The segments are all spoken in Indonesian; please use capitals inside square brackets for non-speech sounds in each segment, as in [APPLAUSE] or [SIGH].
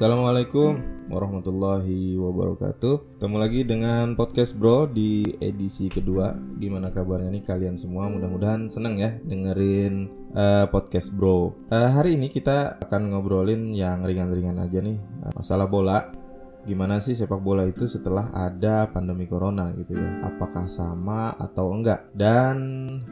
Assalamualaikum warahmatullahi wabarakatuh. Ketemu lagi dengan podcast bro di edisi kedua. Gimana kabarnya nih kalian semua? Mudah-mudahan seneng ya dengerin uh, podcast bro. Uh, Hari ini kita akan ngobrolin yang ringan-ringan aja nih uh, Masalah bola. Gimana sih sepak bola itu setelah ada pandemi corona gitu ya? Apakah sama atau enggak? Dan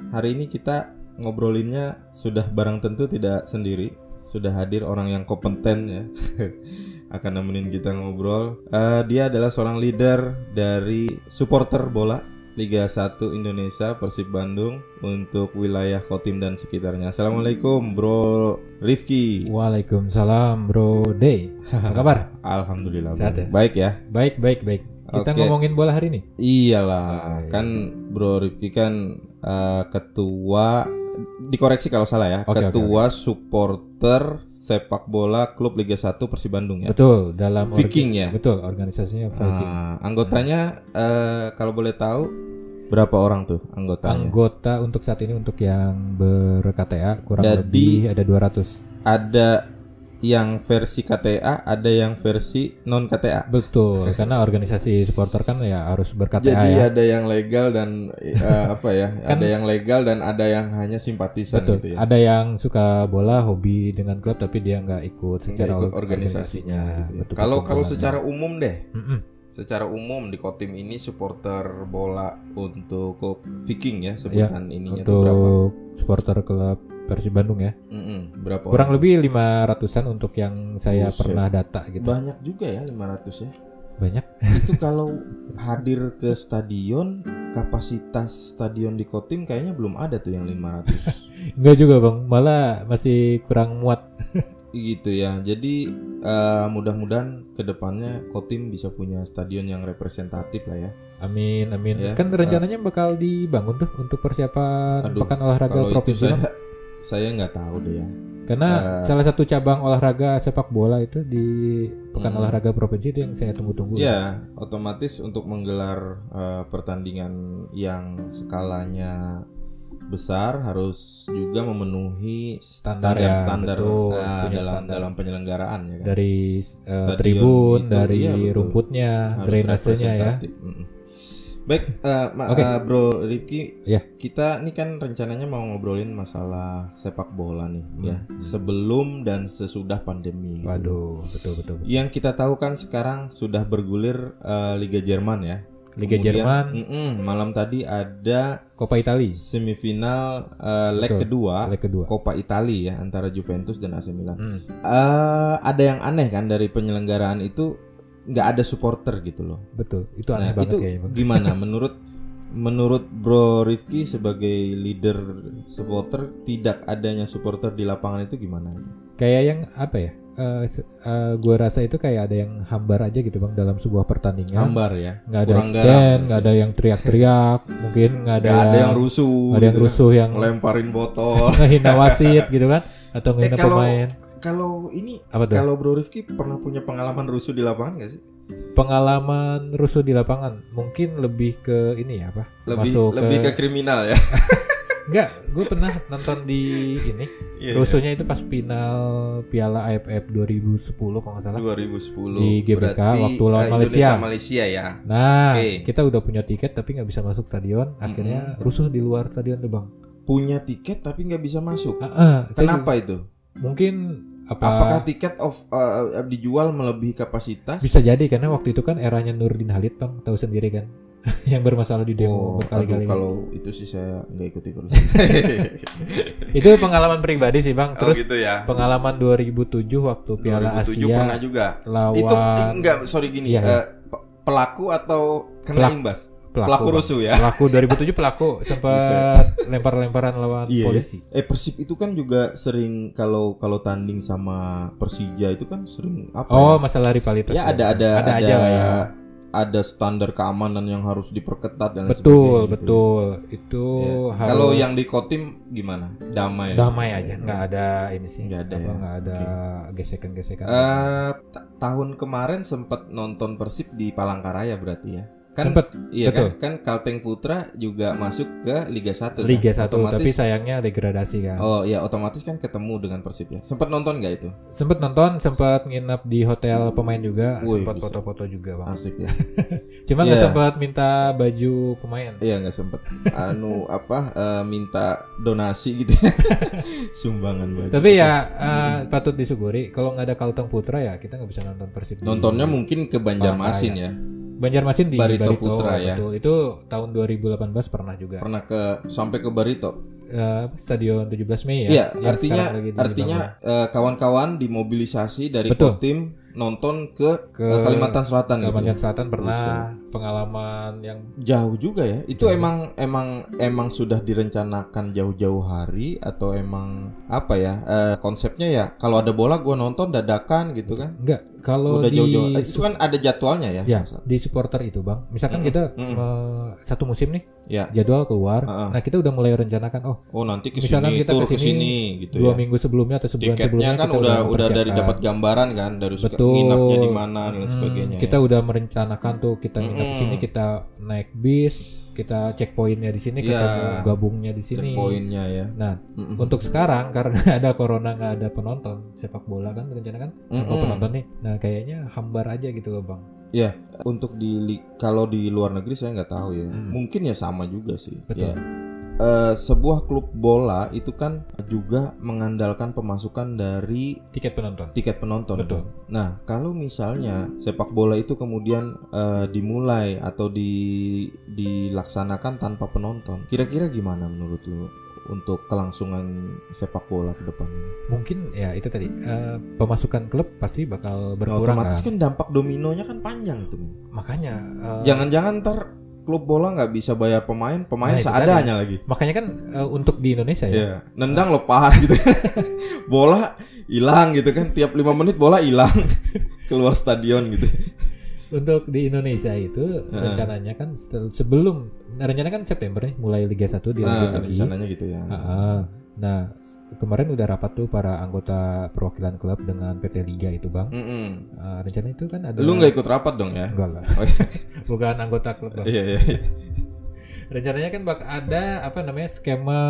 hari ini kita ngobrolinnya sudah barang tentu tidak sendiri sudah hadir orang yang kompeten ya [LAUGHS] akan nemenin kita ngobrol. Uh, dia adalah seorang leader dari supporter bola Liga 1 Indonesia Persib Bandung untuk wilayah Kotim dan sekitarnya. Assalamualaikum Bro Rifki. Waalaikumsalam Bro Day. Apa kabar? [LAUGHS] Alhamdulillah. Sehat ya? Baik ya. Baik baik baik. Kita Oke. ngomongin bola hari ini. Iyalah, Ah, iya. kan Bro Rifki kan uh, ketua dikoreksi kalau salah ya, oke, ketua supporter sepak bola klub Liga 1 Persib Bandung ya. Betul dalam Viking ya? Betul organisasinya Viking. Ah, anggotanya eh, kalau boleh tahu berapa orang tuh anggotanya? Anggota untuk saat ini untuk yang ber-KTA kurang Jadi- lebih ada 200. Ada yang versi KTA, ada yang versi non KTA. Betul, karena organisasi supporter kan ya harus ber-KTA Jadi ya. ada yang legal dan eh, [LAUGHS] apa ya? ada yang legal dan ada yang hanya simpatisan Betul. gitu ya. Ada yang suka bola, hobi dengan klub tapi dia nggak ikut Nggak secara ikut or- organisasinya. gitu ya. Betul-betul Kalau kalau secara umum deh, Mm-mm. Secara umum di Kotim ini supporter bola untuk Viking ya sebutan ininya tuh berapa? untuk supporter klub Persib Bandung ya. Mm-mm, berapa? Kurang lebih 500-an untuk yang saya Buset. pernah data gitu. Banyak juga ya 500 ya. Banyak. itu kalau hadir ke stadion kapasitas stadion di Kotim kayaknya belum ada tuh yang 500 Enggak [LAUGHS] juga, Bang. Malah masih kurang muat. Gitu ya jadi eh, mudah-mudahan ke depannya Kotim bisa punya stadion yang representatif lah ya Amin, amin. Ya, kan rencananya bakal dibangun tuh untuk persiapan Aduh, pekan olahraga provinsi, saya saya nggak tahu deh ya Karena eh, salah satu cabang olahraga sepak bola itu di pekan Hmm. olahraga provinsi itu yang saya tunggu-tunggu. ya otomatis untuk menggelar eh, pertandingan yang skalanya besar harus juga memenuhi Standar ya, standar betul, eh, punya dalam standar. dalam penyelenggaraan ya kan? Dari Stadion tribun, itu, dari betul. rumputnya, harus drainasenya ya. Baik, eh, Ma- Oke. eh, Bro Rifki, Ya. kita ini kan rencananya mau ngobrolin masalah sepak bola nih, Hmm. ya sebelum dan sesudah pandemi. gitu. Waduh, betul betul. betul. Yang kita tahu kan sekarang sudah bergulir eh, Liga Jerman ya. Liga Kemudian, Jerman, mm-mm, malam tadi ada Coppa Italia, semifinal eh, leg Betul. kedua leg kedua. Coppa Italia ya antara Juventus dan AC Milan. Hmm. Eh, ada yang aneh kan dari penyelenggaraan itu nggak ada supporter gitu loh. Betul, itu aneh Nah, banget itu kayaknya, gimana [LAUGHS] menurut menurut Bro Rifki sebagai leader supporter tidak adanya supporter di lapangan itu gimana? kayak yang apa ya eh se- eh, gua rasa itu kayak ada yang hambar aja gitu bang dalam sebuah pertandingan Hambar ya. nggak ada kurang chant nggak ada yang teriak-teriak [LAUGHS] mungkin nggak ada, Nggak ada yang yang rusuh. nggak ada yang gitu. rusuh yang Lemparin botol. [LAUGHS] ngehina wasit gitu kan atau ngehina Eh, kalau- pemain kalau ini kalau Bro Rifki pernah punya pengalaman rusuh di lapangan gak sih? pengalaman rusuh di lapangan mungkin lebih ke ini ya apa Lebih masuk lebih ke ke, kriminal ya. [LAUGHS] nggak gue pernah nonton di ini Iya, rusuhnya itu pas final Piala AFF 2010 kalau nggak salah 2010 Di GBK Berarti, waktu lawan eh, Malaysia. Malaysia ya. Nah, Oke. kita udah punya tiket tapi nggak bisa masuk stadion. Akhirnya rusuh di luar stadion tuh bang. Punya tiket tapi nggak bisa masuk. Ah, saya Kenapa itu? Mungkin apa? Apakah tiket of uh, dijual melebihi kapasitas? Bisa jadi karena waktu itu kan eranya Nurdin Halid bang, tahu sendiri kan, [LAUGHS] yang bermasalah di demo Oh, berkali-kali. aduh, kalau itu sih saya nggak ikut ikut. [LAUGHS] Itu pengalaman pribadi sih bang. Terus gitu ya. pengalaman 2007 waktu Piala 2007 Asia pernah juga. lawan Itu enggak sorry gini. Iya, pe- pelaku atau kena Pelak- imbas? pelaku, Pelaku rusuh ya. Pelaku 2007 pelaku [LAUGHS] sempat lempar-lemparan lawan Iya. polisi. Eh Persib itu kan juga sering kalau kalau tanding sama Persija itu kan sering apa Oh, ya? masalah rivalitas. Ya ada ada ada aja lah ya. Ada standar keamanan yang harus diperketat dan Betul, sebagainya gitu. betul. Itu Ya. harus Kalau yang di Kotim gimana? Damai. damai aja, nggak ada ini sih. Nggak ada Apa, ya? nggak ada gesekan-gesekan. Eh, ta- tahun kemarin sempat nonton Persib di Palangkaraya berarti ya. Kan Sempet, iya betul. kan kan Kalteng Putra juga masuk ke Liga 1 Liga kan? 1 Otomatis- tapi sayangnya degradasi kan. Oh iya otomatis kan ketemu dengan Persib ya. Sempat nonton nggak itu? Sempet nonton, sempet nginep di hotel pemain juga, sempat foto-foto juga bang. Asik ya. [LAUGHS] Cuma nggak Iya. sempat minta baju pemain. Iya nggak sempet. [LAUGHS] Anu apa eh, minta donasi gitu. [LAUGHS] Sumbangan baju. Tapi ya eh, patut disyukuri kalau nggak ada Kalteng Putra ya kita nggak bisa nonton Persib. nontonnya mungkin ke Banjarmasin ya. Banjarmasin di Barito Barito, Putra ya. betul. Itu tahun 2018 pernah juga. Pernah ke sampai ke Barito. Eh, Stadion 17 Mei ya. Iya, artinya artinya eh, kawan-kawan dimobilisasi dari Betul. tim nonton ke, Ke eh, Kalimantan Selatan gitu. Kalimantan ya. Selatan pernah pengalaman yang Jauh juga ya. Itu emang emang emang sudah direncanakan jauh-jauh hari atau emang apa ya? eh, konsepnya ya kalau ada bola gua nonton dadakan gitu kan. enggak kalau Udah di jauh-jauh. Eh, Itu kan ada jadwalnya ya. ya di supporter itu bang misalkan kita eh, satu musim nih Ya. jadwal keluar Heeh. nah kita udah mulai rencanakan oh Oh, nanti ke Misalkan kita ke sini ke sini gitu dua ya. minggu sebelumnya atau sebulan Tiketnya sebelumnya kan kita udah udah dari dapat gambaran kan dari suka- Nginapnya di mana dan Hmm, sebagainya. kita ya. udah merencanakan tuh kita nginep di sini kita naik bis kita checkpointnya di sini Iya. ketemu gabungnya di sini poinnya ya. nah Mm-mm. untuk sekarang karena [LAUGHS] ada corona nggak ada penonton sepak bola kan rencana kan Mm-mm. oh penonton nih nah kayaknya hambar aja gitu loh bang Ya, untuk di kalau di luar negeri saya nggak tahu ya. Hmm. Mungkin ya sama juga sih. Betul. Ya. Eh, sebuah klub bola itu kan juga mengandalkan pemasukan dari tiket penonton tiket penonton. Betul. Nah, kalau misalnya sepak bola itu kemudian eh, dimulai atau di dilaksanakan tanpa penonton, kira-kira gimana menurut lu untuk kelangsungan sepak bola ke depan mungkin ya itu tadi eh, pemasukan klub pasti bakal Nah, berkurang otomatis kan kan dampak dominonya kan panjang. Min. makanya Jangan-jangan ntar klub bola nggak bisa bayar pemain, pemain Nah, seadanya lagi. makanya kan eh, untuk di Indonesia ya Iya, nendang lepas gitu. [LAUGHS] bola hilang gitu kan, tiap lima menit bola hilang [LAUGHS] keluar stadion gitu. untuk di Indonesia itu rencananya kan se- sebelum nah, rencana kan September nih mulai Liga 1 dilanjut Nah, lagi rencananya gitu ya. Ah, ah. Nah, kemarin udah rapat tuh para anggota perwakilan klub dengan PT Liga itu, Bang. Mm-mm. Ah, rencana itu kan ada Lu nggak ikut rapat dong ya? enggak lah. Oh, iya. [LAUGHS] Bukan anggota klub, Bang. iya iya. iya. Rencananya kan bak ada apa namanya skema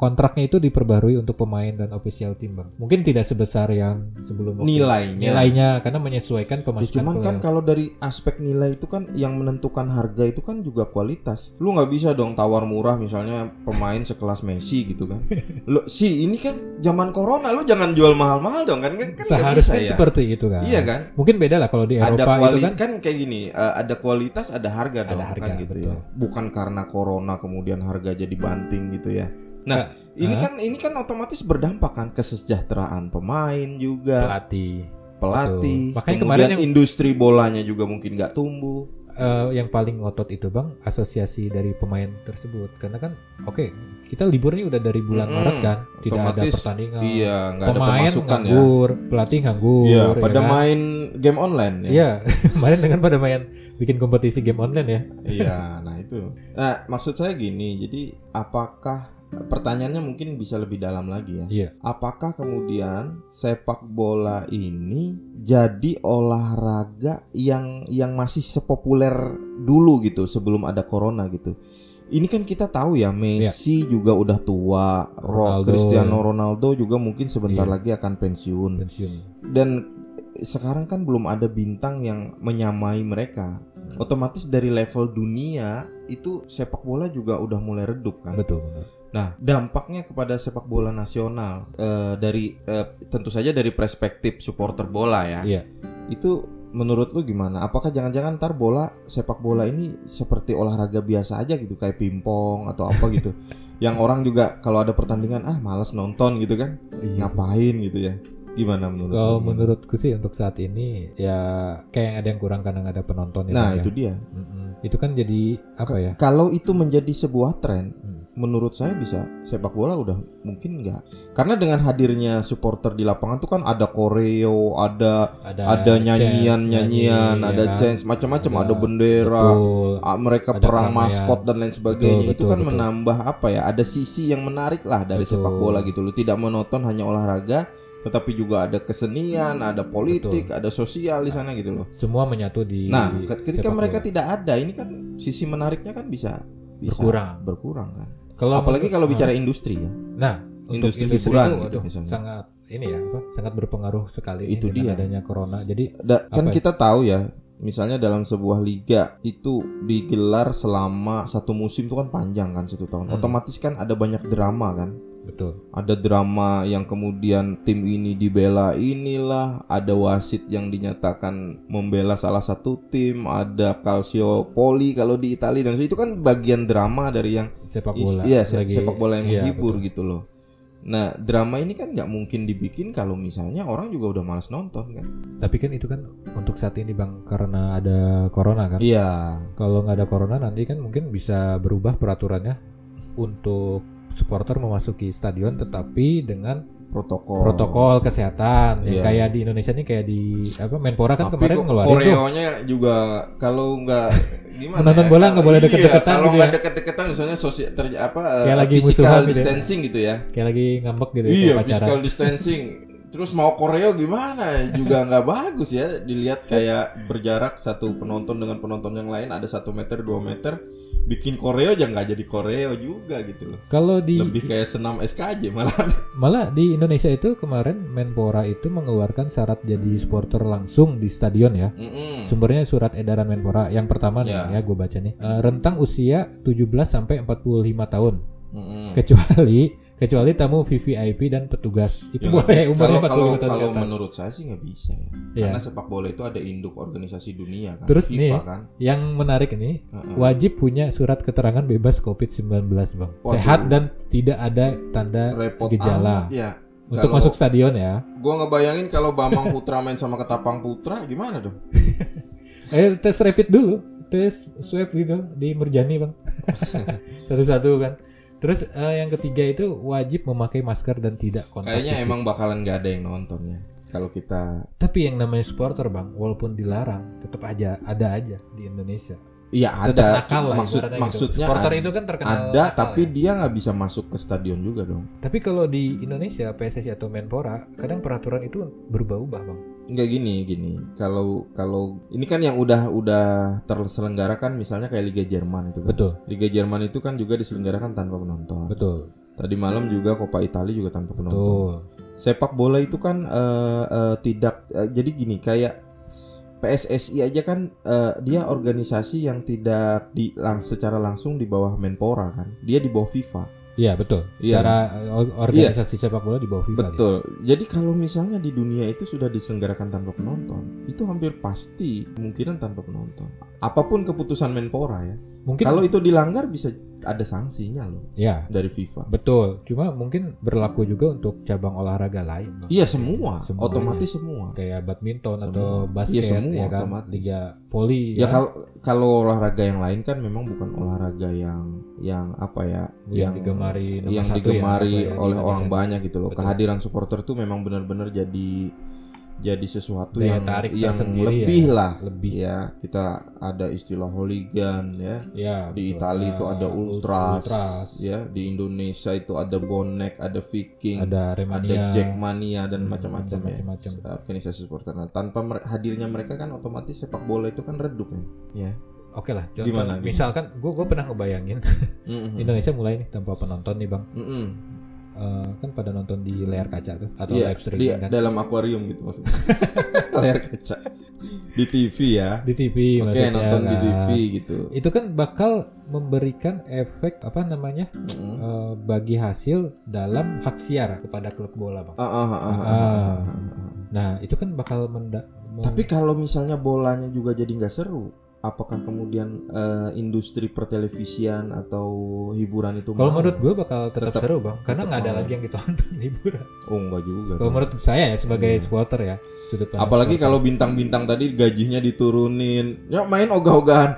kontraknya itu diperbarui untuk pemain dan official tim, Bang. Mungkin tidak sebesar yang sebelum Nilainya. nilainya karena menyesuaikan Ya, pemasukan cuman klub. kan kalau dari aspek nilai itu kan yang menentukan harga itu kan juga kualitas. Lu nggak bisa dong tawar murah misalnya pemain sekelas Messi gitu kan. [LAUGHS] Lu si ini kan zaman corona lu jangan jual mahal-mahal dong kan kan kan Seharusnya ya. seperti itu kan. Iya kan? Mungkin beda lah kalau di ada Eropa itu kualitas kan kan, kayak gini eh, ada kualitas ada harga dong harga, kan gitu betul. ya bukan karena corona kemudian harga jadi banting gitu ya nah Ka- ini Hah? kan ini kan otomatis berdampak kan kesejahteraan pemain juga pelatih. pelatih Betul. Makanya kemudian kemarin yang- industri bolanya juga mungkin nggak tumbuh Eh, yang paling ngotot itu bang asosiasi dari pemain tersebut karena kan oke kita liburnya udah dari bulan Mm-mm. Maret kan tidak ada pertandingan iya ada pemain pemasukan ya nganggur pelatih nganggur Iya, ya pada kan? main game online ya. iya [LAUGHS] kemarin dengan pada main bikin kompetisi game online ya Iya, nah itu. Nah, maksud saya gini, jadi apakah pertanyaannya mungkin bisa lebih dalam lagi ya? iya Apakah kemudian sepak bola ini jadi olahraga yang yang masih sepopuler dulu gitu sebelum ada corona gitu? Ini kan kita tahu ya Messi juga udah tua, Ro- Ronaldo, Cristiano Ronaldo juga mungkin sebentar Iya. lagi akan pensiun. pensiun Dan sekarang kan belum ada bintang yang menyamai mereka. Otomatis dari level dunia itu sepak bola juga udah mulai redup kan. betul betul. Nah, dampaknya kepada sepak bola nasional eh, dari eh, tentu saja dari perspektif supporter bola ya. iya Itu menurut lu gimana? Apakah jangan-jangan ntar bola sepak bola ini seperti olahraga biasa aja gitu kayak pingpong atau apa gitu. [LAUGHS] Yang orang juga kalau ada pertandingan ah malas nonton gitu kan. Iya sih. Ngapain gitu ya. Gimana menurut kalau menurutku sih untuk saat ini ya kayak ada yang kurang karena nggak ada penonton ya, Nah, ya. itu dia. Mm-mm. itu kan jadi apa ya Kalau itu menjadi sebuah tren, Hmm. Menurut saya bisa sepak bola udah mungkin enggak. Karena dengan hadirnya supporter di lapangan tuh kan ada koreo, ada ada ada chance, nyanyian-nyanyian, nyanyi, ada ya chance macam-macam, Ada- ada bendera, Betul. mereka Ada perang keramaian. maskot dan lain sebagainya. Betul, itu betul, kan betul. menambah apa ya? Ada sisi yang menarik lah dari Betul. sepak bola gitu loh. Tidak monoton hanya olahraga, tetapi juga ada kesenian, ada politik, ada sosial di sana gitu loh. Semua menyatu di Nah, ketika mereka bola. tidak ada, ini kan sisi menariknya kan bisa, bisa Berkurang. berkurang kan. kalau Apalagi kalau ah. bicara industri ya. Nah, untuk Industri industri, hiburan itu gitu waduh, misalnya. sangat ini ya, apa? Sangat berpengaruh sekali Itu dia. adanya corona. Jadi Da- kan ya? kita tahu ya, misalnya dalam sebuah liga itu digelar selama satu musim itu kan panjang kan satu tahun. Hmm. Otomatis kan ada banyak drama kan. Betul. Ada drama yang kemudian tim ini dibela inilah, ada wasit yang dinyatakan membela salah satu tim, ada calciopoli kalau di Italia dan itu kan bagian drama dari yang Sepak bola. iya, se- lagi- sepak bola yang iya, menghibur betul. gitu loh. Nah, drama ini kan nggak mungkin dibikin kalau misalnya orang juga udah malas nonton kan. Tapi kan itu kan untuk saat ini bang karena ada corona kan. Iya. Kalau nggak ada corona nanti kan mungkin bisa berubah peraturannya untuk supporter memasuki stadion tetapi dengan Protokol. protokol kesehatan yang Iya. kayak di Indonesia nih kayak di apa Menpora kan Tapi kemarin ngeluarin tuh koreonya juga kalau nggak [LAUGHS] gimana Menonton ya, bola nggak boleh iya, deket-deketan kalau gitu nggak ya. deket-deketan misalnya sosial ter, apa Kayak lagi physical musuhan gitu ya. distancing gitu ya kayak lagi ngambek gitu ya iya physical distancing [LAUGHS] terus mau koreo gimana juga [LAUGHS] nggak bagus ya dilihat kayak berjarak satu penonton dengan penonton yang lain ada satu meter dua meter bikin koreo aja nggak jadi koreo juga gitu loh Kalau di lebih kayak senam SKJ malah [LAUGHS] malah di Indonesia itu kemarin Menpora itu mengeluarkan syarat jadi supporter langsung di stadion ya. Mm-mm. Sumbernya surat edaran Menpora. Yang pertama nih Ya. ya gue baca nih. Eh, rentang usia 17 sampai 45 tahun. Mm-mm. Kecuali kecuali tamu VVIP dan petugas. Itu Ya, boleh umurnya kalau, kalau, 45 tahun kalau atas. menurut saya sih nggak bisa ya. Iya. Karena sepak bola itu ada induk organisasi dunia kan. Terus FIFA nih, kan. Yang menarik ini Heeh. wajib punya surat keterangan bebas COVID-19, Bang. Waduh. Sehat dan tidak ada tanda repot gejala. amat ya. Untuk Kalau- masuk stadion ya. Gua ngebayangin kalau Bambang Putra main sama Ketapang Putra gimana dong? [LAUGHS] Eh tes rapid dulu, tes swab gitu di Merjani bang. [LAUGHS] Satu-satu kan. Terus eh, yang ketiga itu wajib memakai masker dan tidak kontak Kayaknya fisik. emang bakalan nggak ada yang nonton ya. Kalau kita Tapi yang namanya supporter bang, walaupun dilarang, tetap aja ada aja di Indonesia. Iya ada. nakal lah Maksud gitu. maksudnya Supporter ada, itu kan terkenal ada nakal tapi ya. dia nggak bisa masuk ke stadion juga dong. Tapi kalau di Indonesia PSSI atau Menpora, kadang peraturan itu berubah-ubah bang. Enggak gini gini. Kalau kalau ini kan yang udah udah terselenggara kan misalnya kayak Liga Jerman itu kan. Betul, Liga Jerman itu kan juga diselenggarakan tanpa penonton. betul, Tadi malam juga Coppa Italia juga tanpa penonton. betul. Sepak bola itu kan eh, eh, tidak eh, jadi gini kayak PSSI aja kan eh, dia organisasi yang tidak di lang, secara langsung di bawah Menpora kan. Dia di bawah FIFA. Iya betul. Iya. Secara eh, or- organisasi sepak bola di bawah FIFA. Betul. Jadi kalau misalnya di dunia itu sudah diselenggarakan tanpa penonton, itu hampir pasti kemungkinan tanpa penonton. Apa pun keputusan Menpora ya. Mungkin Kalau itu dilanggar bisa ada sanksinya loh ya dari FIFA. Betul, cuma mungkin berlaku juga untuk cabang olahraga lain. Iya semua, Semuanya. otomatis semua. Kayak badminton Semua. atau Iya, basket semua ya kan, otomatis. liga volley Ya kan? kalau kalau olahraga yang lain kan memang bukan olahraga yang yang apa ya yang, digemari nomor yang satu digemari ya, apa ya, oleh Indonesia. orang banyak gitu loh. Betul. Kehadiran supporter tuh memang benar-benar jadi jadi sesuatu Daya yang tarik yang tersendiri lebih ya. lah. Lebih. Ya, kita ada istilah hooligan ya. Ya, Di. Italia itu ada ultras, ultras, ya. Di Indonesia itu ada bonek, ada Viking, ada ada Remania, Jackmania dan Hmm, macam-macam ya. macam-macam. Organisasi supporter. Nah, tanpa mere- hadirnya mereka kan otomatis sepak bola itu kan redup kan. Ya. Oke lah, contoh, Gimana, misalkan gue gue pernah ngebayangin Mm-mm. [LAUGHS] Indonesia mulai nih tanpa penonton nih bang, Mm-mm. Eh, kan pada nonton di layar kaca tuh atau Iya, live di streaming kan dalam akuarium gitu maksudnya. [LAUGHS] Layar kaca. Di TV ya. di TV Oke, maksudnya nonton di. TV gitu. Itu kan bakal memberikan efek apa namanya Mm-mm. eh, bagi hasil dalam hak siar kepada klub bola bang. Ah, ah, ah, ah, ah, Ah. ah, ah. Nah itu kan bakal menda mem- Tapi kalau misalnya bolanya juga jadi nggak seru, apakah kemudian eh, industri pertelevisian atau hiburan itu kalau menurut gue bakal tetap, Tetap- seru bang, karena nggak ada lagi yang ditonton hiburan. Oh enggak juga. Kalau menurut saya ya sebagai Hmm. supporter ya sudut pandang Apalagi supporter. kalau bintang-bintang tadi gajinya diturunin. Ya main ogah-ogahan.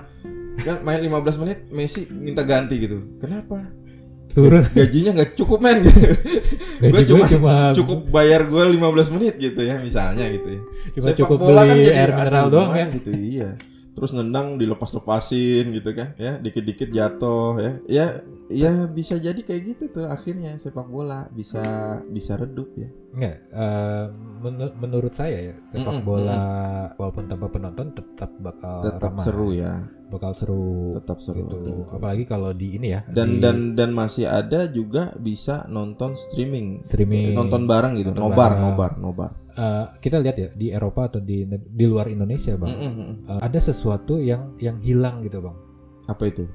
Kan main 15 menit Messi minta ganti gitu. Kenapa? turun Gajinya nggak cukup men. [LAUGHS] gue cuma- cuma cukup bayar gue 15 menit gitu ya misalnya gitu ya. cuma Sepak cukup bola kan beli jadi, air mineral doang ya. gitu iya. Terus nendang dilepas-lepasin gitu kan ya, dikit-dikit jatuh ya. Ya ya bisa jadi kayak gitu tuh akhirnya sepak bola bisa bisa redup ya. Enggak, eh, menu- menurut saya ya sepak Mm-mm, bola walaupun tanpa penonton tetap bakal Tetap ramai, seru ya, bakal seru tetap seru. gitu. Betul. Apalagi kalau di ini ya Dan di dan dan masih ada juga bisa nonton streaming, streaming. nonton bareng gitu, Nonton nobar, bareng. nobar, nobar. Eh, kita lihat ya di Eropa atau di di luar Indonesia bang, Mm-mm. eh, ada sesuatu yang yang hilang gitu bang. Apa itu?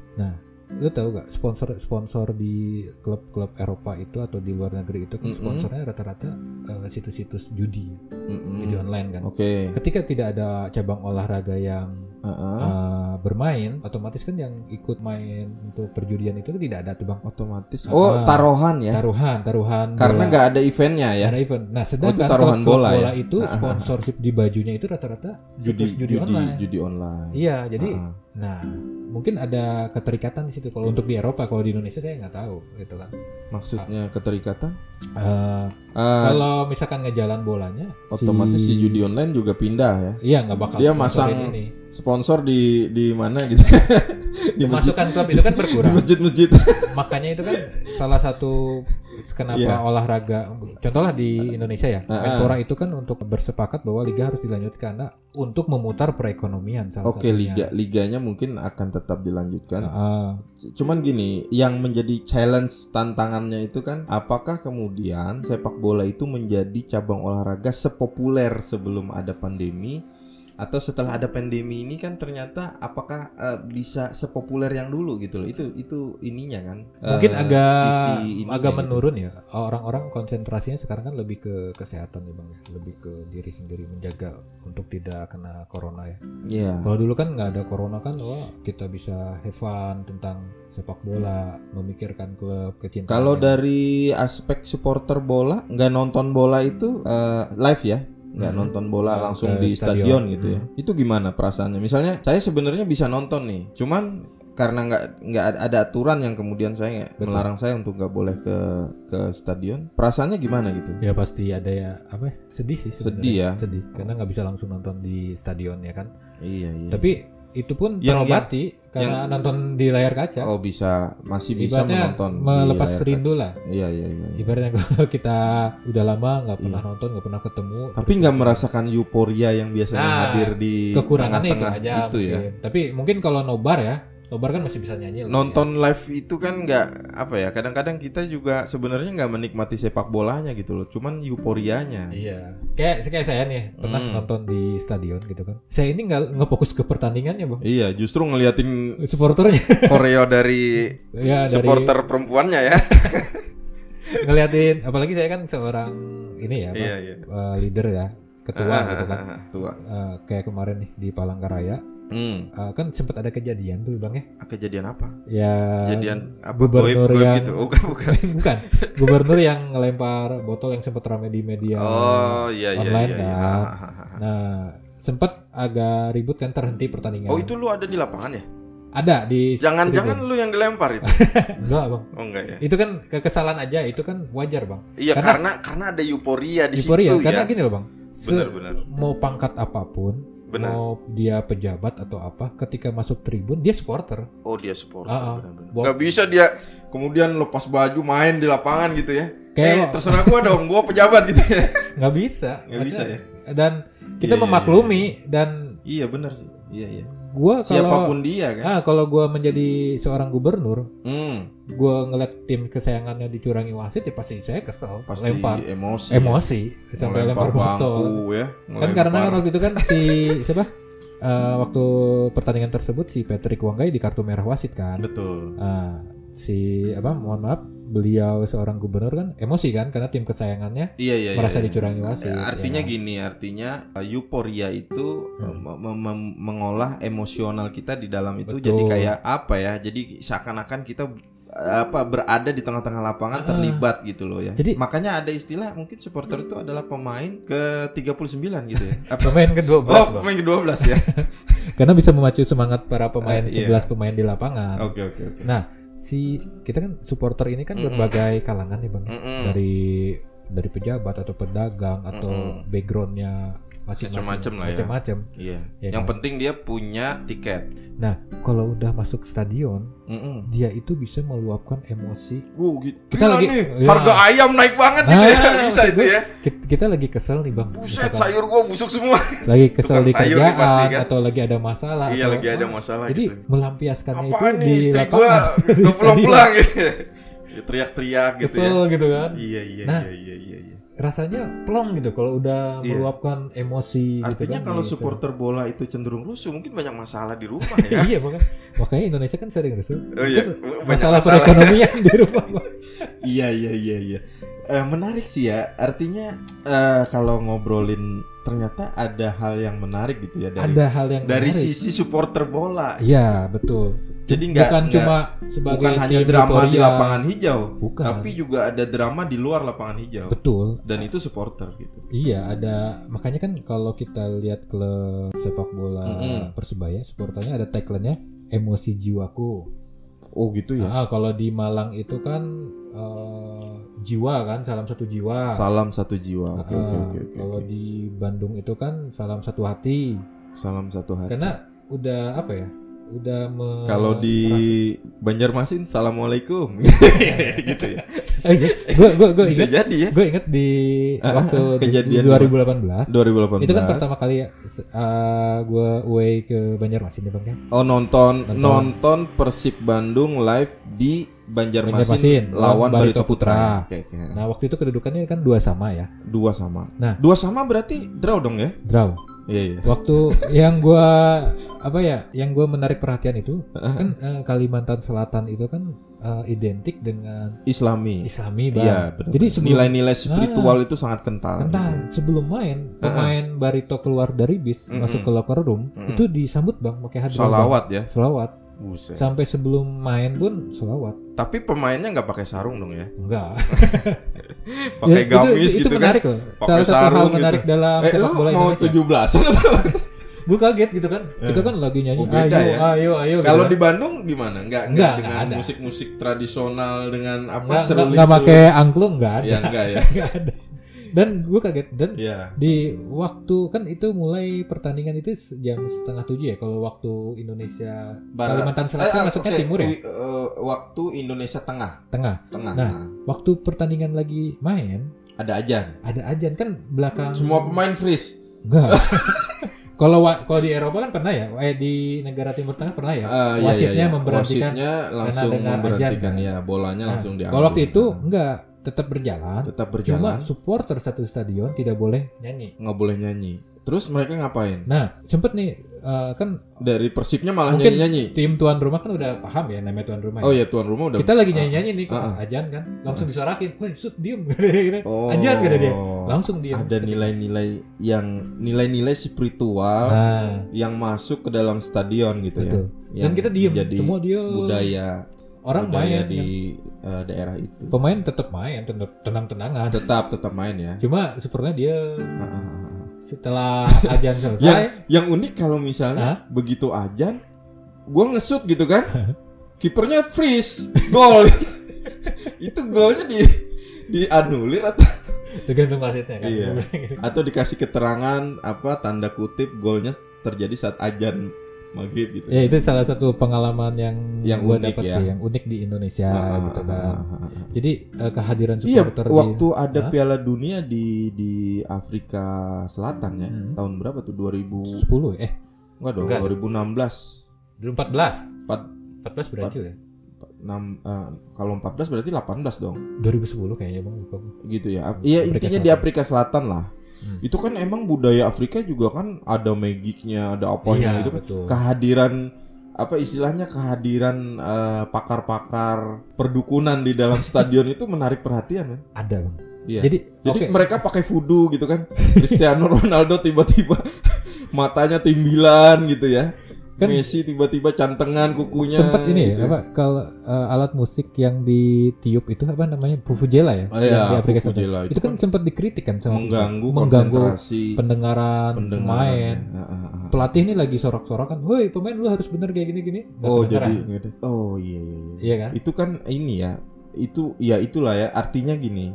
Lu tahu gak sponsor sponsor di klub-klub Eropa itu atau di luar negeri itu kan sponsornya rata-rata eh, situs-situs judi, Mm-mm. judi online kan. Oke. Ketika tidak ada cabang olahraga yang Heeh. uh, bermain, otomatis kan yang ikut main untuk perjudian itu kan tidak ada tuh bang. Otomatis. Oh, taruhan ya. Taruhan, taruhan. Karena nggak ada eventnya ya. ada event. Nah, sedangkan taruhan klub-klub bola bola, ya? itu Ah, ah, ah. sponsorship di bajunya itu rata-rata Judi, situs judi, online. judi online. Iya, jadi ah. Nah mungkin ada keterikatan di situ. Kalau untuk di Eropa, kalau di Indonesia saya nggak tahu gitu kan. maksudnya keterikatan? Eh, Ah, kalau misalkan ngejalan bolanya, otomatis si judi online juga pindah ya. Iya nggak bakal Dia masang ini. Sponsor di di mana gitu. di Pemasukan klub itu kan [LAUGHS] di berkurang. masjid-masjid. Makanya itu kan salah satu kenapa Iya. olahraga contohlah di Indonesia ya. Ah. Menpora itu kan untuk bersepakat bahwa liga harus dilanjutkan karena untuk memutar perekonomian salah Oke, satunya. liga liganya mungkin akan tetap dilanjutkan. Ah, Cuman gini, yang menjadi challenge tantangannya itu kan apakah kemudian sepak bola itu menjadi cabang olahraga sepopuler sebelum ada pandemi atau setelah ada pandemi ini kan ternyata apakah eh, bisa sepopuler yang dulu gitu loh. Itu itu ininya kan. mungkin eh, agak sisi agak gitu. menurun ya. Orang-orang konsentrasinya sekarang kan lebih ke kesehatan ya bang, ya. lebih ke diri sendiri menjaga untuk tidak kena corona ya. Iya. Kalau dulu kan nggak ada corona kan, wah kita bisa have fun tentang sepak bola, memikirkan klub kecintaan. Kalau dari aspek supporter bola, nggak nonton bola itu eh, live ya, nggak Mhm. nonton bola Ke langsung di stadion, stadion. gitu ya. Itu gimana perasaannya? Misalnya saya sebenarnya bisa nonton nih, cuman karena nggak nggak ada, aturan yang kemudian saya Betul. melarang saya untuk nggak boleh ke ke stadion. Perasaannya gimana gitu? Ya pasti ada ya apa ya, sedih sih sebenarnya. Sedih ya. sedih karena nggak bisa langsung nonton di stadion ya kan Iya iya. tapi itu pun Yang- terobati karena nonton di layar kaca oh bisa masih bisa ibaratnya menonton melepas rindu lah. Iya iya iya. iya. ibaratnya kalau [LAUGHS] kita udah lama nggak pernah nonton nggak pernah ketemu Iya. Tapi nggak merasakan euforia yang biasanya Nah, hadir di kekurangannya itu tengah-tengah aja itu ya. tapi mungkin kalau nobar ya nobar kan masih bisa nyanyi lah ya. nonton live itu kan nggak apa ya kadang-kadang kita juga sebenarnya nggak menikmati sepak bolanya gitu loh cuman euforianya. Iya, kayak kayak saya nih pernah Hmm. nonton di stadion gitu kan. Saya ini nggak nggak fokus ke pertandingannya bang, iya justru ngeliatin supporternya. [LAUGHS] koreo dari [LAUGHS] ya dari supporter perempuannya ya. [LAUGHS] Ngeliatin apalagi saya kan seorang ini ya Bang, iya iya. Eh, leader ya ketua gitu kan. tua. Eh, kayak kemarin nih di Palangkaraya hmm. eh, kan sempat ada kejadian tuh bang ya? Kejadian apa? Ya kejadian apa? gubernur goib, goib yang- gitu? Oh, bukan bukan. [LAUGHS] Bukan. Gubernur yang ngelempar botol yang sempat ramai di media oh iya iya online iya, iya. kan. Ha, ha, ha. nah sempat agak ribut kan terhenti pertandingan. Oh itu lu ada di lapangan ya? Ada di jangan-jangan lu yang dilempar itu? [LAUGHS] Enggak bang. Oh enggak ya? Itu kan kekesalan aja itu kan wajar bang. Iya Karena- karena karena ada euforia di euforia situ karena ya? gini loh bang. Se- benar-benar mau pangkat apa pun Benar. mau dia pejabat atau apa ketika masuk tribun dia supporter Oh dia supporter Ah, ah. benar-benar. Bo- Nggak bisa dia kemudian lepas baju main di lapangan gitu ya. Kayak- eh terserah gua dong, gua pejabat gitu ya. [LAUGHS] nggak bisa Nggak bisa ya. dan kita Iya, iya, memaklumi dan iya benar sih. Iya iya. Gua kalau Siapa pun dia kan. ah kalau gua menjadi seorang gubernur Hmm, gua ngeliat tim kesayangannya dicurangi wasit ya pasti saya kesel pasti lempar emosi. emosi ya. sampai lempar bangku botol ya. kan karena kan waktu itu kan si [LAUGHS] siapa Eh, waktu pertandingan tersebut si Patrick Wanggai di kartu merah wasit kan betul. Ah, si apa mohon maaf beliau seorang gubernur kan emosi kan karena tim kesayangannya Iya iya iya. merasa iya. dicurangi wasit. Ya, artinya ya. gini, artinya uh, euforia itu uh, Hmm. mengolah emosional kita di dalam itu Betul. jadi kayak apa ya? Jadi seakan-akan kita uh, apa berada di tengah-tengah lapangan Ah. terlibat gitu loh ya. Jadi- makanya ada istilah mungkin supporter itu adalah pemain ke 39 gitu ya. Apa? [LAUGHS] pemain ke-12 Oh, Bang. pemain ke-12 ya. [LAUGHS] Karena bisa memacu semangat para pemain Eh, iya. 11 pemain di lapangan. Oke oke oke. Nah, si kita kan supporter ini kan berbagai kalangan nih Bang. Mm-mm. Dari dari pejabat atau pedagang atau backgroundnya Macem-macem lah ya. macem-macem. Iya. Ya Yang kan? penting dia punya tiket. Nah, kalau udah masuk stadion, Mm-mm. dia itu bisa meluapkan emosi. Uh, gitu. Kita Gila lagi- nih, ya. harga ayam naik banget gitu [LAUGHS] Nah, ya. Bisa itu ya. Kita, kita lagi kesel nih bang, Buset, Misalkan sayur gua busuk semua. lagi kesel tukang di sayur nih kerjaan pasti kan. atau lagi ada masalah. Iya, atau- lagi ada masalah Jadi gitu. melampiaskannya Apaan itu nih di lapangan, gua pulang-pulang gitu. Ya, Teriak-teriak gitu ya. Kesel gitu kan. Iya, iya, Nah, iya, iya, iya, iya. Rasanya plong gitu kalau udah Iya. meluapkan emosi gitu Artinya kan kalau di- supporter bola itu cenderung rusuh, mungkin banyak masalah di rumah [LAUGHS] ya. iya makanya, makanya Indonesia kan sering rusuh Oh iya, Kan masalah masalah. perekonomian di [LAUGHS] rumah. Iya iya iya iya. Eh, menarik sih ya. Artinya eh, kalau ngobrolin ternyata ada hal yang menarik gitu ya dari ada hal yang dari menarik. sisi supporter bola. iya betul Jadi nggak bukan nggak- cuma sebagai bukan hanya drama di euforia. lapangan hijau, Bukan. tapi juga ada drama di luar lapangan hijau. betul Dan itu supporter gitu. Iya ada makanya kan kalau kita lihat klub sepak bola Mm-mm. persebaya supporternya ada tagline-nya emosi jiwaku. Oh gitu ya. Ah kalau di Malang itu kan eh, jiwa kan salam satu jiwa. Salam satu jiwa. Oke Ah, oke oke oke. Kalau oke. di Bandung itu kan salam satu hati. Salam satu hati. Karena udah apa ya? Udah me- Kalau di Banjarmasin, assalamualaikum. [LAUGHS] gitu ya. gue gue gue ingat jadi ya. gue inget di Ah, waktu di- kejadian di 2018 2018. itu kan pertama kali ya gue away ke Banjarmasin nih bang ya. Oh nonton Nonton. nonton Persib Bandung live di Banjarmasin, Banjarmasin, lawan Barito Barito Putra. Putra. Nah waktu itu kedudukannya kan dua sama ya, Dua sama. Nah. dua sama berarti draw dong ya? draw. Iya iya. Waktu yang gua apa ya, yang gua menarik perhatian itu kan eh, Kalimantan Selatan itu kan eh, identik dengan Islami. Islami bang. Iya benar. Jadi sebelum nilai-nilai spiritual itu sangat kental. Entah sebelum main pemain Barito keluar dari bis Mm-mm. masuk ke locker room Mm-mm. itu disambut bang pakai hadroh Salawat ya. bang. Buset. Sampai sebelum main pun selawat. Tapi pemainnya nggak pakai sarung dong ya? Enggak. [LAUGHS] Pakai Ya, itu- gamis itu, gitu menarik kan? loh. Pakai Salah satu hal sarung gitu. menarik dalam Eh sepak bola mau Indonesia. 17 atau gue kaget gitu kan kita kan lagi nyanyi Oh, beda ayo ya. ayo ayo Kalau gitu di Bandung gimana? Enggak Nggak, enggak nggak dengan musik-musik tradisional dengan apa nggak nggak nggak pakai angklung nggak ada Ya enggak [LAUGHS] ya. nggak ada dan gue kaget dan Iya. di waktu kan itu mulai pertandingan itu jam setengah tujuh ya kalau waktu Indonesia Kalimantan Selatan Eh, eh, masuknya oke. timur ya eh, waktu Indonesia Tengah, tengah Tengah. Nah. waktu pertandingan lagi main ada ajan. ada ajan kan belakang Semua pemain freeze. enggak [LAUGHS] kalau kalau di Eropa kan pernah ya eh di negara Timur Tengah pernah ya iya, wasitnya iya, iya. memberhentikan Wasitnya langsung memberhentikan kan? ya, bolanya Nah, langsung diambil. kalau waktu itu enggak tetap berjalan tetap cuma berjalan, supporter satu stadion tidak boleh nyanyi nggak boleh nyanyi. Terus mereka ngapain? nah sempet nih eh, kan Dari persibnya malah Mungkin nyanyi-nyanyi. tim tuan rumah kan udah paham ya namanya tuan rumah Oh ya. ya tuan rumah udah. kita lagi nyanyi-nyanyi nih pas Ah, ajan kan langsung disuarakin woi sud diem [LAUGHS] gitu Oh. ajan kata dia langsung diem Ada nilai-nilai yang nilai-nilai spiritual nah yang masuk ke dalam stadion gitu betul ya. dan kita diem jadi semua diem budaya orang budaya main di kan. eh, daerah itu. pemain tetap main tetap tenang-tenangan Tetap tetap main ya. cuma sepertinya dia Ah, ah, ah, ah. setelah ajan yang selesai yang unik kalau misalnya begitu ajan gua ngesut gitu kan [LAUGHS] kipernya freeze gol [LAUGHS] itu golnya di dianulir atau tergantung wasitnya kan Iya. [LAUGHS] atau dikasih keterangan apa tanda kutip golnya terjadi saat ajan maghrib gitu ya itu salah satu pengalaman yang Yang gua unik dapat ya. sih yang unik di Indonesia Ah, gitu ah, kan ah, ah, ah. jadi eh, kehadiran Iya, supporter di waktu ada Hah? Piala Dunia di di Afrika Selatan ya, Hmm. tahun berapa tuh? 2000 10 eh enggak dong, Enggak. 2016. 2014 Empat, 14 Brazil ya 6 eh, kalau 14 berarti 18 dong. 2010 kayaknya bang. Gitu ya. Iya, Afrika intinya di Selatan. Afrika Selatan lah. Hmm. Itu kan emang budaya Afrika juga kan ada magicnya, ada apanya Iya, itu kan. betul. Kehadiran apa istilahnya kehadiran eh, pakar-pakar perdukunan di dalam stadion itu menarik perhatian kan? ada bang Iya. jadi Jadi oke mereka pakai voodoo gitu kan. Cristiano Ronaldo tiba-tiba [LAUGHS] matanya timbilan gitu ya. Kan- Messi tiba-tiba cantengan kukunya. sempat ini gitu. ya apa kalau eh, alat musik yang ditiup itu apa namanya Vuvuzela ya Oh, yang iya, di Afrika Selatan itu, Itu kan kan sempat dikritik kan sama mengganggu, mengganggu konsentrasi pendengaran pendengaran. pemain Ah, ah, ah. pelatih ini lagi sorok-sorokan woi pemain lu harus bener kayak gini-gini Oh jadi. Oh iya iya iya. iya kan Itu kan ini ya itu ya itulah ya artinya gini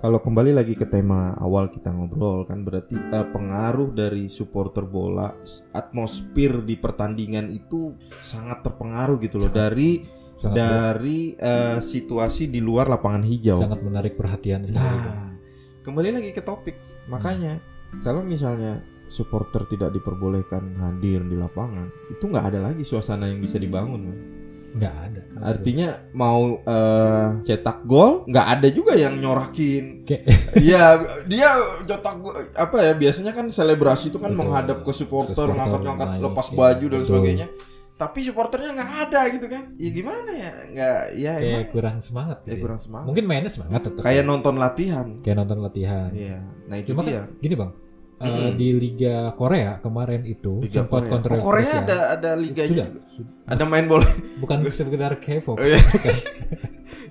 kalau kembali lagi ke tema awal kita ngobrol kan berarti eh, pengaruh dari supporter bola atmosfer di pertandingan itu sangat terpengaruh gitu loh dari sangat dari eh, situasi di luar lapangan hijau. sangat menarik perhatian. Nah, kembali lagi ke topik. Makanya kalau misalnya supporter tidak diperbolehkan hadir di lapangan, itu nggak ada lagi suasana yang bisa dibangun. Nggak ada Artinya mau eh, cetak gol, nggak ada juga yang nyorakin. Iya, dia cetak apa ya? Biasanya kan selebrasi itu kan Betul. menghadap ke supporter, ngangkat-ngangkat lepas iya, baju dan betul. sebagainya. Tapi supporternya nggak ada gitu kan? Ya gimana ya? Nggak, ya kayak emang kurang semangat ya gitu ya. kurang semangat. mungkin mainnya semangat tetap Kayak nonton latihan. kayak nonton latihan Iya. Nah itu cuma dia. kan gini bang eh, Mm-mm. di Liga Korea kemarin itu Liga sempat Korea. kontroversial Oh, Korea ada ada liganya. sudah juga. Sudah. Ada main bola. bukan [LAUGHS] sekedar K-pop Oh, iya. [LAUGHS]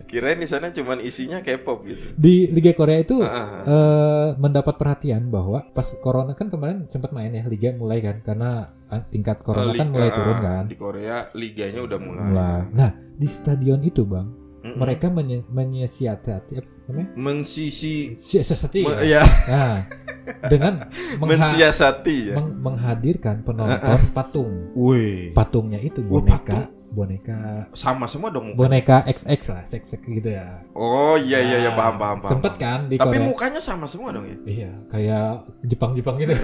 Kirain di sana cuman isinya K-pop gitu. di Liga Korea itu Ah, eh, mendapat perhatian bahwa pas corona kan kemarin sempat main ya liga mulai kan karena ah, tingkat corona kan Liga- mulai turun kan Di Korea liganya udah mulai. mulai nah di stadion itu bang Mm-mm. mereka menye menyiasati apa namanya mensisi siasati me- ya. ya, nah [LAUGHS] dengan mengha- mensiasati ya. meng- menghadirkan penonton patung Wih, patungnya itu boneka boneka sama semua dong. muka. boneka XX lah seks seks gitu ya Oh iya iya iya Nah, paham paham paham. sempet kan di Tapi Korea mukanya sama semua dong ya. Iya, kayak Jepang-Jepang gitu. [LAUGHS]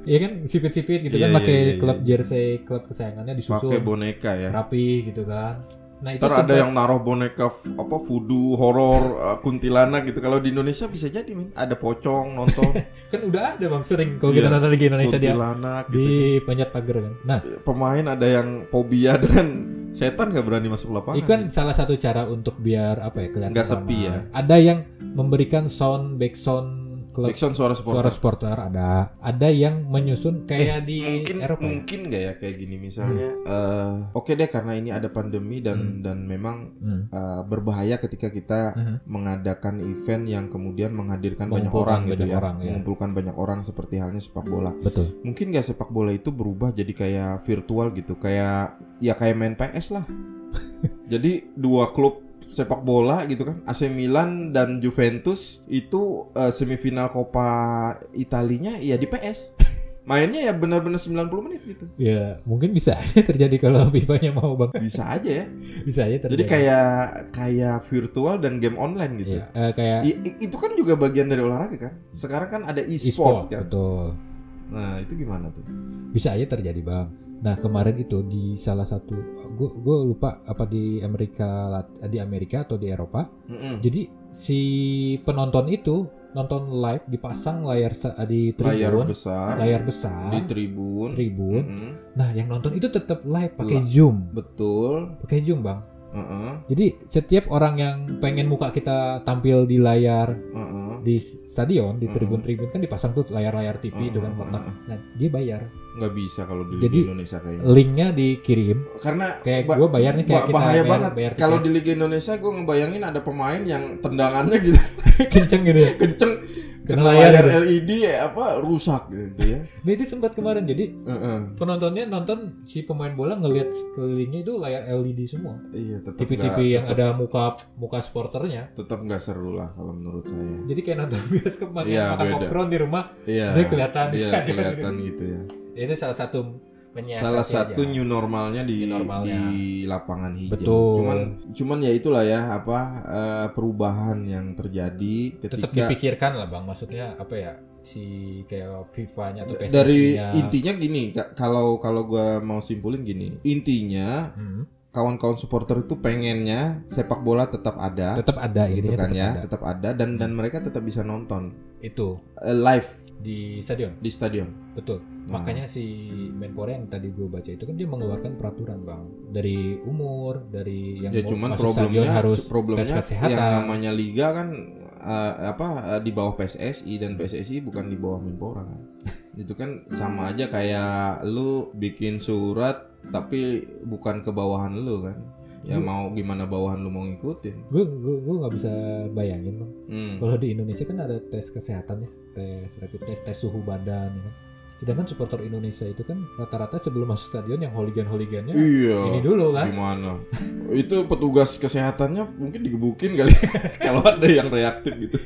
Iya kan, sipit-sipit gitu Iya, kan, iya, pakai iya, klub iya. jersey klub kesayangannya Pakai disusun boneka ya. rapi gitu kan. Nah itu Ntar ada yang naruh boneka apa voodoo, horor, uh, kuntilanak gitu. Kalau di Indonesia bisa jadi, men. Ada pocong nonton [LAUGHS] kan udah ada bang sering kalau Iya, kita nonton di Indonesia dia kuntilanak gitu. di panjat pagar kan. Nah Pemain ada yang fobia dengan setan gak berani masuk lapangan. itu kan salah satu cara untuk biar apa ya kelihatan Nggak sepi ya. Ada yang memberikan sound back sound klub Backsound suara supporter. suara supporter ada. Ada yang menyusun kayak di mungkin Eropa. ya? mungkin nggak ya kayak gini misalnya eh, oke deh karena ini ada pandemi dan dan memang Hmm. eh, berbahaya ketika kita Mhm. mengadakan event yang kemudian menghadirkan banyak orang gitu banyak ya orang, ya. mengumpulkan banyak orang seperti halnya sepak bola Betul. mungkin nggak sepak bola itu berubah jadi kayak virtual gitu kayak ya kayak main PS lah [LAUGHS] jadi dua klub sepak bola gitu kan AC Milan dan Juventus itu eh, semifinal Coppa Italinya ya di PS [LAUGHS] mainnya ya benar-benar 90 menit gitu Ya mungkin bisa aja [LAUGHS] terjadi kalau [LAUGHS] FIFA-nya mau bang. bisa aja ya Bisa aja terjadi. jadi kayak kayak virtual dan game online gitu Iya, eh, kayak i- itu kan juga bagian dari olahraga kan sekarang kan ada e-sport, e-sport kan betul. nah itu gimana tuh Bisa aja terjadi bang. Nah kemarin itu di salah satu, gue gue lupa apa di Amerika di Amerika atau di Eropa. Mm-mm. Jadi si penonton itu nonton live dipasang layar di layar tribun, besar layar besar, di tribun tribun. Mm-mm. Nah yang nonton itu tetap live pakai zoom, betul pakai zoom bang. Heeh, Jadi setiap orang yang pengen muka kita tampil di layar heeh. di stadion di tribun-tribun kan dipasang tuh layar-layar TV itu kan kotak. Nah dia bayar. Nggak bisa kalau di Jadi, Liga Indonesia kayaknya. Linknya dikirim. karena Kayak ba- gue bayar nih kayak bahaya bayar, banget. bayar kalau di Liga Indonesia gue ngebayangin ada pemain yang tendangannya gitu. [LAUGHS] Kenceng gitu ya. kenceng Kena layar layar gitu. LED ya, apa rusak gitu ya [LAUGHS] Nah itu sempat kemarin jadi Heeh. penontonnya nonton si pemain bola ngelihat sekelilingnya itu layar LED semua. iya tetap TV-TV yang ada muka muka supporternya. tetap nggak seru lah kalau menurut saya Jadi kayak nonton [LAUGHS] bioskop makan Iya, makan popcorn di rumah. iya kelihatan di iya, stadion [LAUGHS] kelihatan gitu ya Ya, itu salah satu salah aja. satu new normalnya di New normalnya. di lapangan hijau. Betul. Cuman cuman ya itulah ya apa eh, perubahan yang terjadi tetap ketika dipikirkan lah bang maksudnya apa ya si kayak FIFA-nya atau PSSI-nya dari intinya gini ka- kalau kalau gua mau simpulin gini intinya Hmm, kawan-kawan supporter itu pengennya sepak bola tetap ada tetap ada gitu kan tetap ya ada. tetap ada dan dan mereka tetap bisa nonton itu eh, live di stadion? Di stadion. Betul. Nah. makanya si Menpora yang tadi gue baca itu kan dia mengeluarkan peraturan bang. Dari umur dari yang ya cuman masuk stadion problemnya harus problemnya tes kesehatan. yang namanya liga kan eh, apa eh, di bawah PSSI dan PSSI bukan di bawah Menpora kan. [LAUGHS] itu kan sama aja kayak lu bikin surat tapi bukan ke bawahan lu kan ya Hmm. mau gimana bawahan lu mau ngikutin gue gue gue nggak bisa bayangin bang hmm. kalau di Indonesia kan ada tes kesehatan ya tes rapid test tes suhu badan ya kan Sedangkan supporter Indonesia itu kan rata-rata sebelum masuk stadion yang hooligan-hooligannya Iya. ini dulu kan. Gimana? [LAUGHS] itu petugas kesehatannya mungkin digebukin kali [LAUGHS] kalau ada yang reaktif gitu.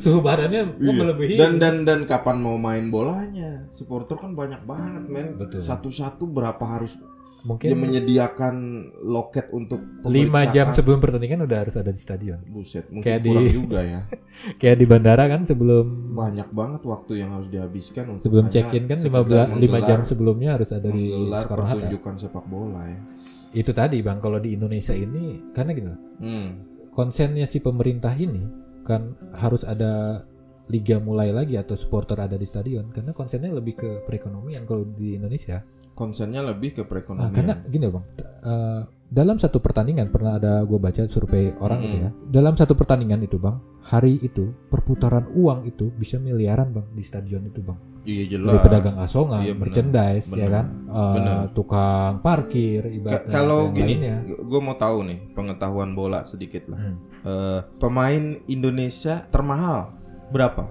Suhu badannya Iya. melebihi. Dan dan dan kapan mau main bolanya? Supporter kan banyak banget, men. Satu-satu berapa harus mungkin dia menyediakan loket untuk 5 jam sebelum pertandingan udah harus ada di stadion. Buset, mungkin Kayak di- juga ya. [LAUGHS] Kayak di bandara kan sebelum Banyak banget waktu yang harus dihabiskan untuk sebelum check-in kan sekedar 15 5 jam sebelumnya harus ada di Soekarno Hatta. pertunjukan sepak bola ya. Itu tadi Bang, kalau di Indonesia ini karena gini loh, Hmm. konsennya si pemerintah ini kan harus ada liga mulai lagi atau supporter ada di stadion karena konsennya lebih ke perekonomian kalau di Indonesia. Konsennya lebih ke Nah, perekonomian. karena gini Bang. eh, dalam satu pertandingan pernah ada gue baca survei orang gitu ya. Dalam satu pertandingan itu, Bang, hari itu perputaran uang itu bisa miliaran, Bang, di stadion itu, Bang. iya Dari jelas. pedagang asongan, Iya, merchandise, ya Benar. kan, Benar. tukang parkir, ibaratnya. kalau gini, gue mau tahu nih pengetahuan bola sedikit lah. Hmm. Eh, pemain Indonesia termahal berapa?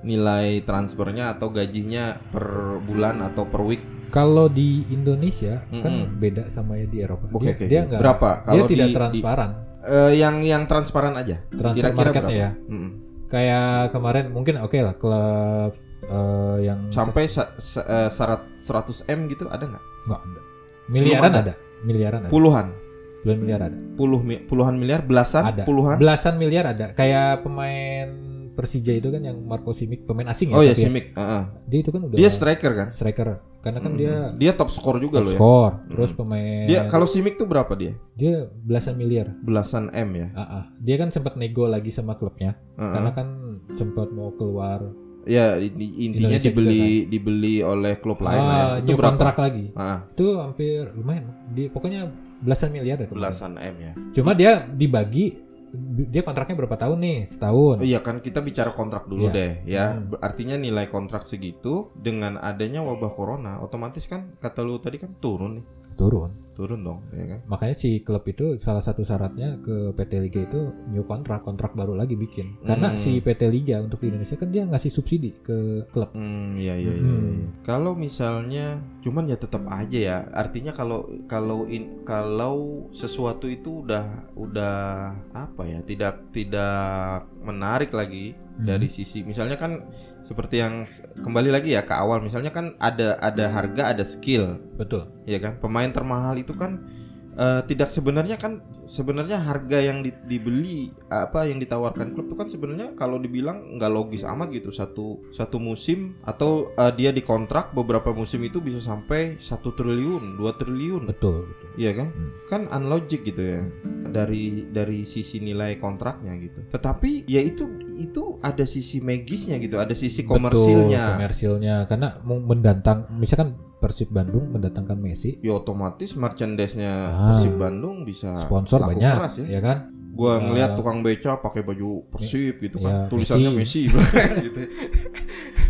Nilai transfernya atau gajinya per bulan atau per week? Kalau di Indonesia kan Mm-mm. beda sama ya di Eropa. Oke, dia, oke. dia nggak Berapa? Dia Kalau tidak di- di- transparan. Eh, yang yang transparan aja. Transfer marketnya ya. Mm-mm. Kayak kemarin mungkin oke lah klub eh, yang Sampai sa- sa- eh, syarat 100 m gitu ada nggak? nggak ada. Miliaran Belum ada. Miliaran ada. Puluhan, Puluhan miliar ada. puluh mi- puluhan miliar, belasan, Ada. puluhan. Belasan miliar ada. Kayak pemain Persija itu kan yang Marco Simic pemain asing ya. Oh ya tapi ya. Simic, Heeh. Dia itu kan udah dia striker kan? striker. Karena kan dia Dia top skor juga loh ya. skor. Terus pemain Dia kalau Simic tuh berapa dia? dia belasan miliar. Belasan m ya. Ah, ah. Dia kan sempat nego lagi sama klubnya. Heeh. Karena kan sempat mau keluar Ya intinya Indonesia juga dibeli dibeli oleh klub lain lah ya. ah, Itu berapa? kontrak lagi. Ah, Itu hampir lumayan. Di pokoknya belasan miliar deh. belasan m ya. Cuma dia dibagi dia kontraknya berapa tahun nih? Setahun. Iya kan kita bicara kontrak dulu Iya. deh ya. Hmm. Artinya nilai kontrak segitu dengan adanya wabah corona otomatis kan kata lu tadi kan turun nih. Turun. Turun dong ya kan. Makanya si klub itu salah satu syaratnya ke PT Liga itu new kontrak, kontrak baru lagi bikin. Karena Hmm. si PT Liga untuk di Indonesia kan dia ngasih subsidi ke klub. Hmm, iya iya iya. Hmm. iya. Kalau misalnya cuman ya tetap aja ya. Artinya kalau kalau in, kalau sesuatu itu udah udah apa ya? Tidak tidak menarik lagi Hmm. dari sisi misalnya kan seperti yang kembali lagi ya ke awal misalnya kan ada ada harga ada skill Betul. ya kan pemain termahal itu kan eh, tidak sebenarnya kan sebenarnya harga yang di- dibeli apa yang ditawarkan klub itu kan sebenarnya kalau dibilang nggak logis amat gitu satu satu musim atau eh, dia dikontrak beberapa musim itu bisa sampai satu triliun dua triliun Betul, betul. Iya kan? Hmm. Kan unlogic gitu ya dari dari sisi nilai kontraknya gitu. Tetapi ya itu itu ada sisi magisnya gitu, ada sisi Betul, komersilnya. komersilnya karena mendatang misalkan Persib Bandung mendatangkan Messi, Ya otomatis merchandise-nya Ah. Persib Bandung bisa sponsor banyak keras ya. ya kan? Gua Ah. ngelihat tukang beca pakai baju Persib gitu Ya, kan. Tulisannya Messi, [LAUGHS] gitu.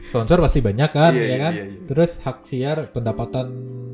Sponsor pasti banyak kan, Iya, ya iya, kan? iya, iya. Terus hak siar pendapatan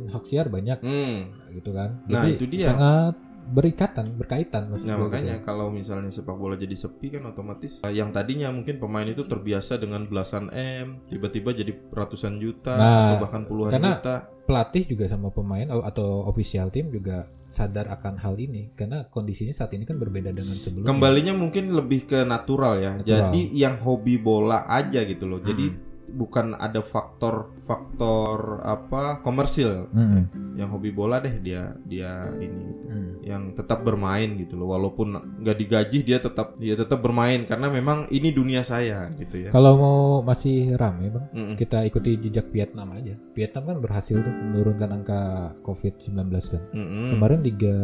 hak siar banyak Hmm. gitu kan. Nah, Jadi itu dia. sangat berikatan, berkaitan maksud Nah gua makanya gitu. kalau misalnya sepak bola jadi sepi kan otomatis eh, yang tadinya mungkin pemain itu terbiasa dengan belasan m tiba-tiba jadi ratusan juta Nah, atau bahkan puluhan karena- juta. pelatih juga sama pemain atau official tim juga sadar akan hal ini karena kondisinya saat ini kan berbeda dengan sebelumnya. Kembalinya mungkin lebih ke natural ya. Natural. Jadi yang hobi bola aja gitu loh. Jadi Hmm. bukan ada faktor faktor apa komersil. Mm-mm. Yang hobi bola deh dia dia ini Mm. Yang tetap bermain gitu loh. Walaupun nggak digaji dia tetap dia tetap bermain karena memang ini dunia saya gitu ya. Kalau mau masih rame bang, Mm-mm. kita ikuti jejak Vietnam aja. Vietnam kan berhasil tuh menurunkan angka COVID-19 kan. Mm-mm. Kemarin liga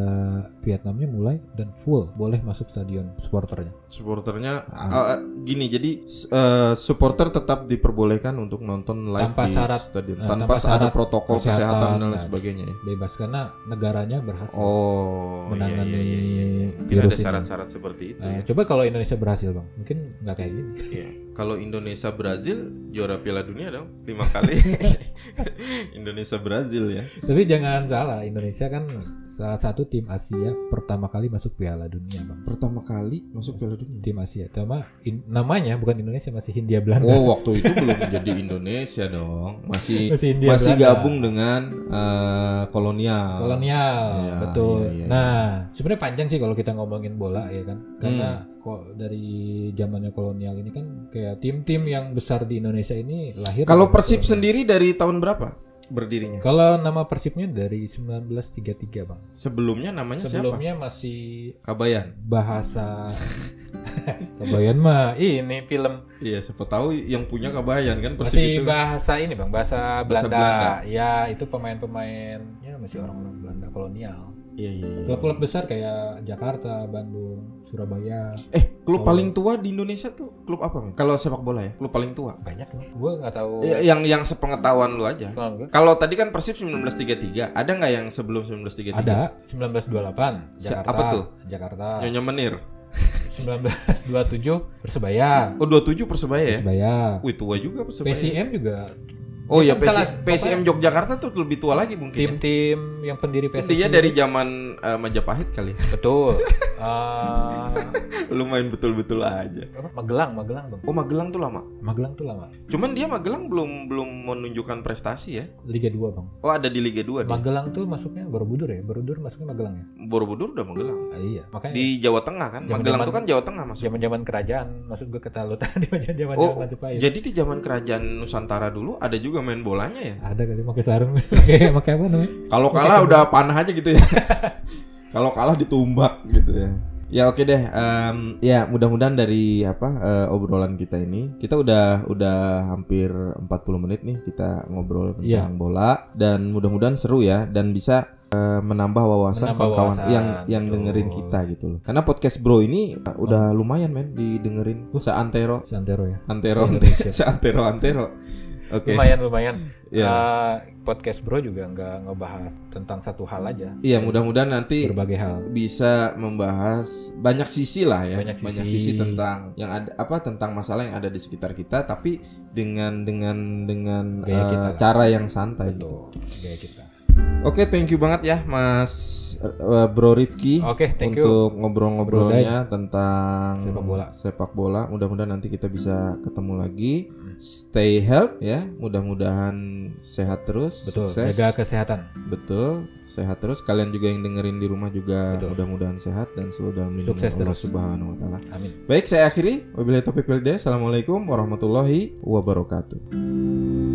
Vietnamnya mulai dan full boleh masuk stadion supporternya. supporternya Ah. eh, gini jadi eh, supporter tetap diperbolehkan untuk nonton live Tanpa di syarat, stadion eh, tanpa, tanpa ada syarat protokol kesehatan, kesehatan, dan lain ada. sebagainya ya. Bebas karena negaranya berhasil. Oh, Menangani iya, iya, iya, iya. Mungkin virus ada ini. syarat-syarat seperti itu. Nah, ya. coba kalau Indonesia berhasil bang, mungkin nggak kayak gini. Iya. Kalau Indonesia Brazil juara Piala Dunia dong lima [LAUGHS] kali. Indonesia Brazil ya. Tapi jangan salah, Indonesia kan salah satu tim Asia pertama kali masuk Piala Dunia, Bang. Pertama kali masuk Piala Dunia. Tim Asia, sama in- namanya bukan Indonesia masih Hindia Belanda. Oh waktu itu belum menjadi Indonesia dong, masih Masih masih Belanda. gabung dengan eh, kolonial. kolonial Iya, betul iya, iya. nah sebenarnya panjang sih kalau kita ngomongin bola ya kan karena Hmm. Dari zamannya kolonial ini kan kayak tim-tim yang besar di Indonesia ini lahir Kalau Persib kolonial. sendiri dari tahun berapa berdirinya? kalau nama Persibnya dari 1933 bang Sebelumnya namanya sebelumnya masih siapa? Kabayan. bahasa [LAUGHS] kebayan mah ini film Iya, siapa tahu yang punya Kabayan kan Persib masih itu. bahasa ini bang bahasa Belanda. Belanda. ya itu pemain-pemainnya masih orang-orang Belanda kolonial Iya, iya, iya. klub-klub besar kayak Jakarta Bandung Surabaya Eh, klub Solo. paling tua di Indonesia tuh klub apa? Kalau sepak bola ya, klub paling tua. banyak nih gue nggak tahu Ya, yang yang sepengetahuan lu aja. Kalau tadi kan Persib 1933, ada nggak yang sebelum 1933? ada 1928 Se- Jakarta apa tuh? Jakarta Nyonya Menir. 1927 Persebaya Oh, 27 Persebaya ya? Persebaya Wih, tua juga Persebaya. PCM juga Oh Ya ya, kan PC, PCM Yogyakarta tuh lebih tua lagi mungkin. ya? tim-tim yang pendiri PSSI Intinya dari zaman eh, Majapahit kali. ya. betul Eh, [LAUGHS] Lu main betul-betul aja. Magelang Magelang bang Oh, Magelang tuh lama. Magelang tuh lama Cuman dia Magelang belum belum menunjukkan prestasi ya. Liga 2 bang Oh, ada di Liga 2 dia. Magelang tuh masuknya Borobudur ya Borobudur masuknya Magelang ya Borobudur udah Magelang. Ah, iya makanya Di Jawa Tengah kan? Zaman-zaman- Magelang tuh kan Jawa Tengah masuk. zaman-zaman kerajaan maksud gue kata lu [LAUGHS] tadi zaman-zaman Oh, Majapahit jadi di zaman kerajaan Nusantara dulu ada juga main bolanya ya? ada kali pakai sarung [LAUGHS] pakai pakai apa namanya Kalau kalah udah panah aja gitu ya. [LAUGHS] Kalau kalah ditumbak gitu ya. Ya oke deh. Em, ya mudah-mudahan dari apa eh, obrolan kita ini kita udah udah hampir 40 menit nih kita ngobrol tentang Iya. bola dan mudah-mudahan seru ya dan bisa eh, menambah wawasan kawan-kawan yang yang betul. dengerin kita gitu loh. Karena podcast Bro ini eh, udah lumayan men didengerin. Seantero Santero ya antero [LAUGHS] seantero antero. Oke. lumayan lumayan [LAUGHS] Iya. Eh, podcast bro juga nggak ngebahas tentang satu hal aja Iya mudah-mudahan nanti berbagai hal bisa membahas banyak sisi lah ya Banyak sisi. tentang yang ada apa tentang masalah yang ada di sekitar kita tapi dengan dengan dengan Gaya eh, kita lah. cara yang santai betul gaya kita Oke, thank you banget ya Mas eh, Bro Rifki oke thank you untuk ngobrol-ngobrolnya tentang Sepak bola. Sepak bola. Mudah-mudahan nanti kita bisa ketemu lagi. Stay health ya. Mudah-mudahan sehat terus. betul sukses. jaga kesehatan Betul, sehat terus. Kalian juga yang dengerin di rumah juga mudah-mudahan sehat dan selalu dalam lindungan Sukses Allah terus. Subhanahu wa taala. amin Baik, saya akhiri. Wabillahi taufiq wal. Assalamualaikum warahmatullahi wabarakatuh.